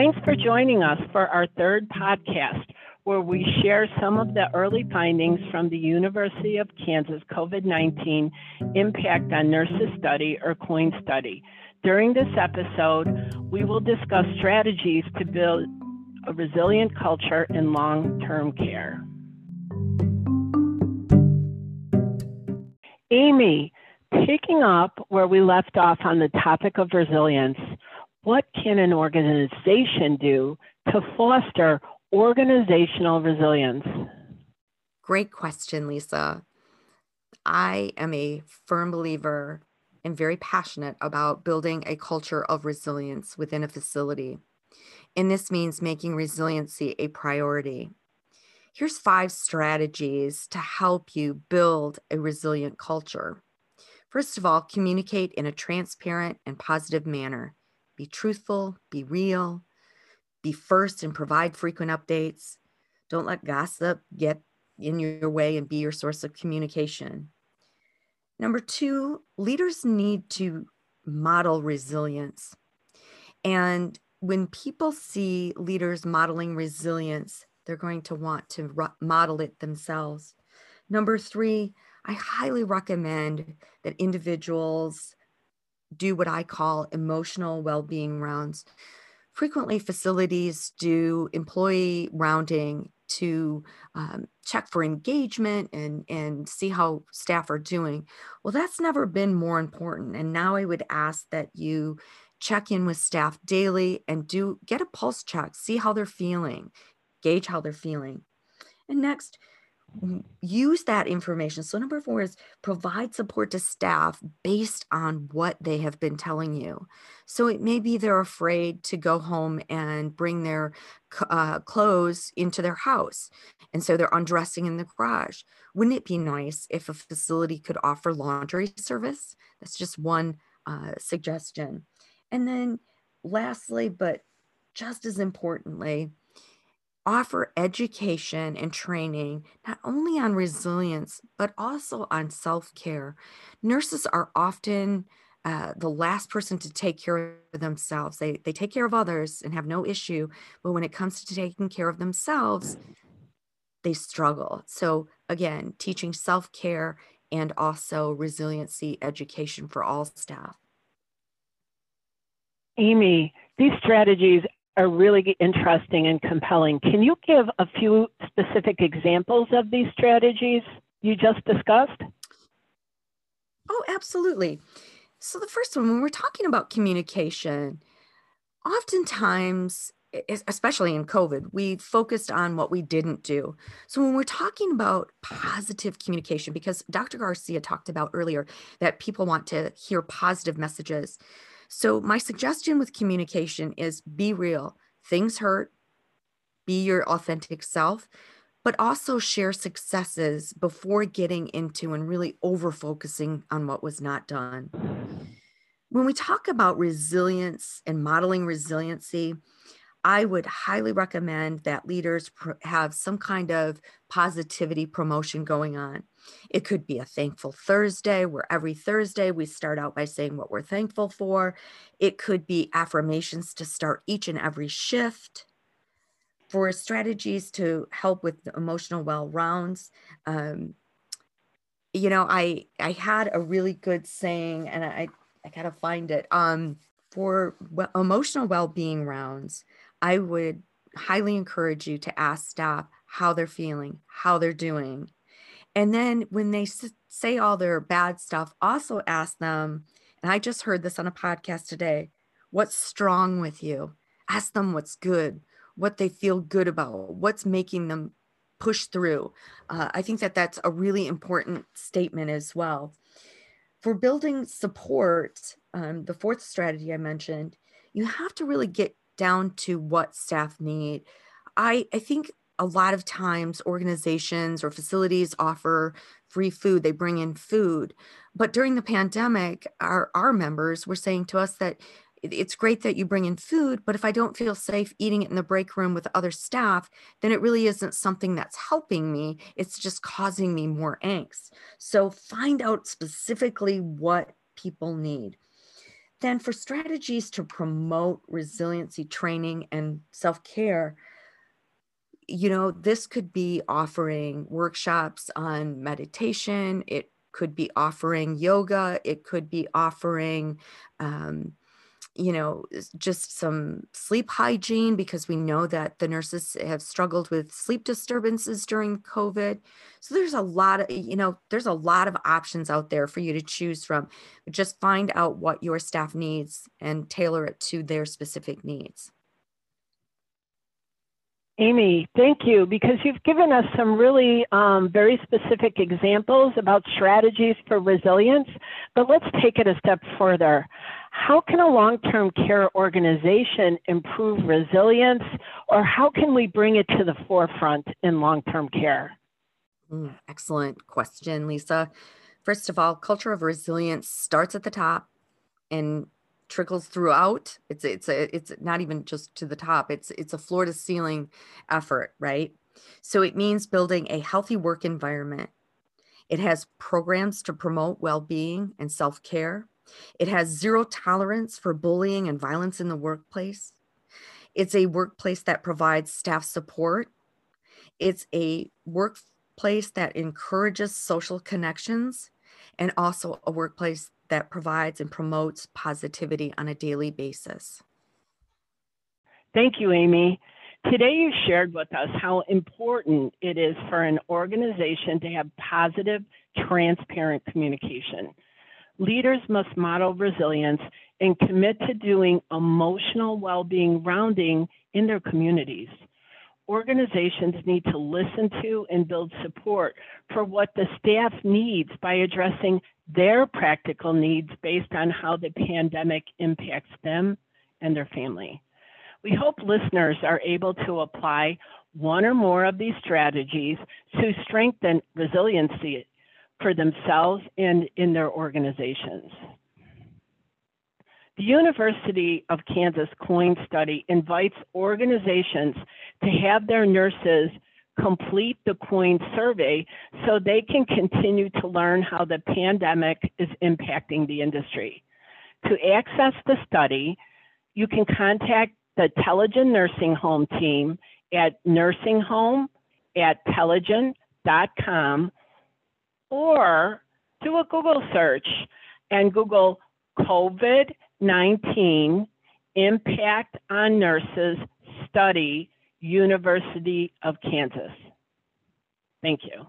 Thanks for joining us for our third podcast, where we share some of the early findings from the University of Kansas COVID 19 Impact on Nurses Study or COIN study. During this episode, we will discuss strategies to build a resilient culture in long term care. Amy, picking up where we left off on the topic of resilience, what can an organization do to foster organizational resilience? Great question, Lisa. I am a firm believer and very passionate about building a culture of resilience within a facility. And this means making resiliency a priority. Here's five strategies to help you build a resilient culture. First of all, communicate in a transparent and positive manner. Be truthful, be real, be first and provide frequent updates. Don't let gossip get in your way and be your source of communication. Number two, leaders need to model resilience. And when people see leaders modeling resilience, they're going to want to model it themselves. Number three, I highly recommend that individuals do what I call emotional well being rounds. Frequently, facilities do employee rounding to um, check for engagement and, and see how staff are doing. Well, that's never been more important. And now I would ask that you check in with staff daily and do get a pulse check, see how they're feeling, gauge how they're feeling. And next, use that information. So, number four is provide support to staff based on what they have been telling you. So, it may be they're afraid to go home and bring their uh, clothes into their house. And so they're undressing in the garage. Wouldn't it be nice if a facility could offer laundry service? That's just one uh, suggestion. And then, lastly, but just as importantly, offer education and training not only on resilience, but also on self care. Nurses are often uh, the last person to take care of themselves. They, they take care of others and have no issue, but when it comes to taking care of themselves, they struggle. So, again, teaching self care and also resiliency education for all staff. Amy, these strategies are really interesting and compelling. Can you give a few specific examples of these strategies you just discussed? Oh, absolutely. So, the first one, when we're talking about communication, oftentimes, especially in COVID, we focused on what we didn't do. So, when we're talking about positive communication, because Dr. Garcia talked about earlier that people want to hear positive messages, so, my suggestion with communication is be real. Things hurt, be your authentic self, but also share successes before getting into and really over focusing on what was not done. When we talk about resilience and modeling resiliency, I would highly recommend that leaders have some kind of positivity promotion going on. It could be a thankful Thursday, where every Thursday we start out by saying what we're thankful for. It could be affirmations to start each and every shift. For strategies to help with emotional well rounds, um, you know, I I had a really good saying, and I I gotta find it. Um, for emotional well being rounds, I would highly encourage you to ask staff how they're feeling, how they're doing. And then when they say all their bad stuff, also ask them, and I just heard this on a podcast today, what's strong with you? Ask them what's good, what they feel good about, what's making them push through. Uh, I think that that's a really important statement as well. For building support, um, the fourth strategy I mentioned, you have to really get down to what staff need. I, I think a lot of times organizations or facilities offer free food, they bring in food. But during the pandemic, our, our members were saying to us that it's great that you bring in food, but if I don't feel safe eating it in the break room with other staff, then it really isn't something that's helping me. It's just causing me more angst. So find out specifically what people need. Then for strategies to promote resiliency training and self-care, you know, this could be offering workshops on meditation. It could be offering yoga. It could be offering um, you know, just some sleep hygiene because we know that the nurses have struggled with sleep disturbances during COVID. So there's a lot of, you know, there's a lot of options out there for you to choose from. Just find out what your staff needs and tailor it to their specific needs. Amy, thank you, because you've given us some really um, very specific examples about strategies for resilience, but let's take it a step further. How can a long-term care organization improve resilience, or how can we bring it to the forefront in long-term care? Mm, excellent question, Lisa. First of all, culture of resilience starts at the top and trickles throughout. It's it's a, it's not even just to the top. It's it's a floor to ceiling effort, right? So it means building a healthy work environment. It has programs to promote well-being and self-care. It has zero tolerance for bullying and violence in the workplace. It's a workplace that provides staff support. It's a workplace that encourages social connections and also a workplace that provides and promotes positivity on a daily basis. Thank you, Amy. Today, you shared with us how important it is for an organization to have positive, transparent communication. Leaders must model resilience and commit to doing emotional well being rounding in their communities. Organizations need to listen to and build support for what the staff needs by addressing their practical needs based on how the pandemic impacts them and their family. We hope listeners are able to apply one or more of these strategies to strengthen resiliency for themselves and in their organizations. The University of Kansas COIN study invites organizations to have their nurses complete the COIN survey so they can continue to learn how the pandemic is impacting the industry. To access the study, you can contact the Telligen Nursing Home team at nursinghome at telligen.com or do a Google search and Google COVID 19 Impact on Nurses Study University of Kansas. Thank you.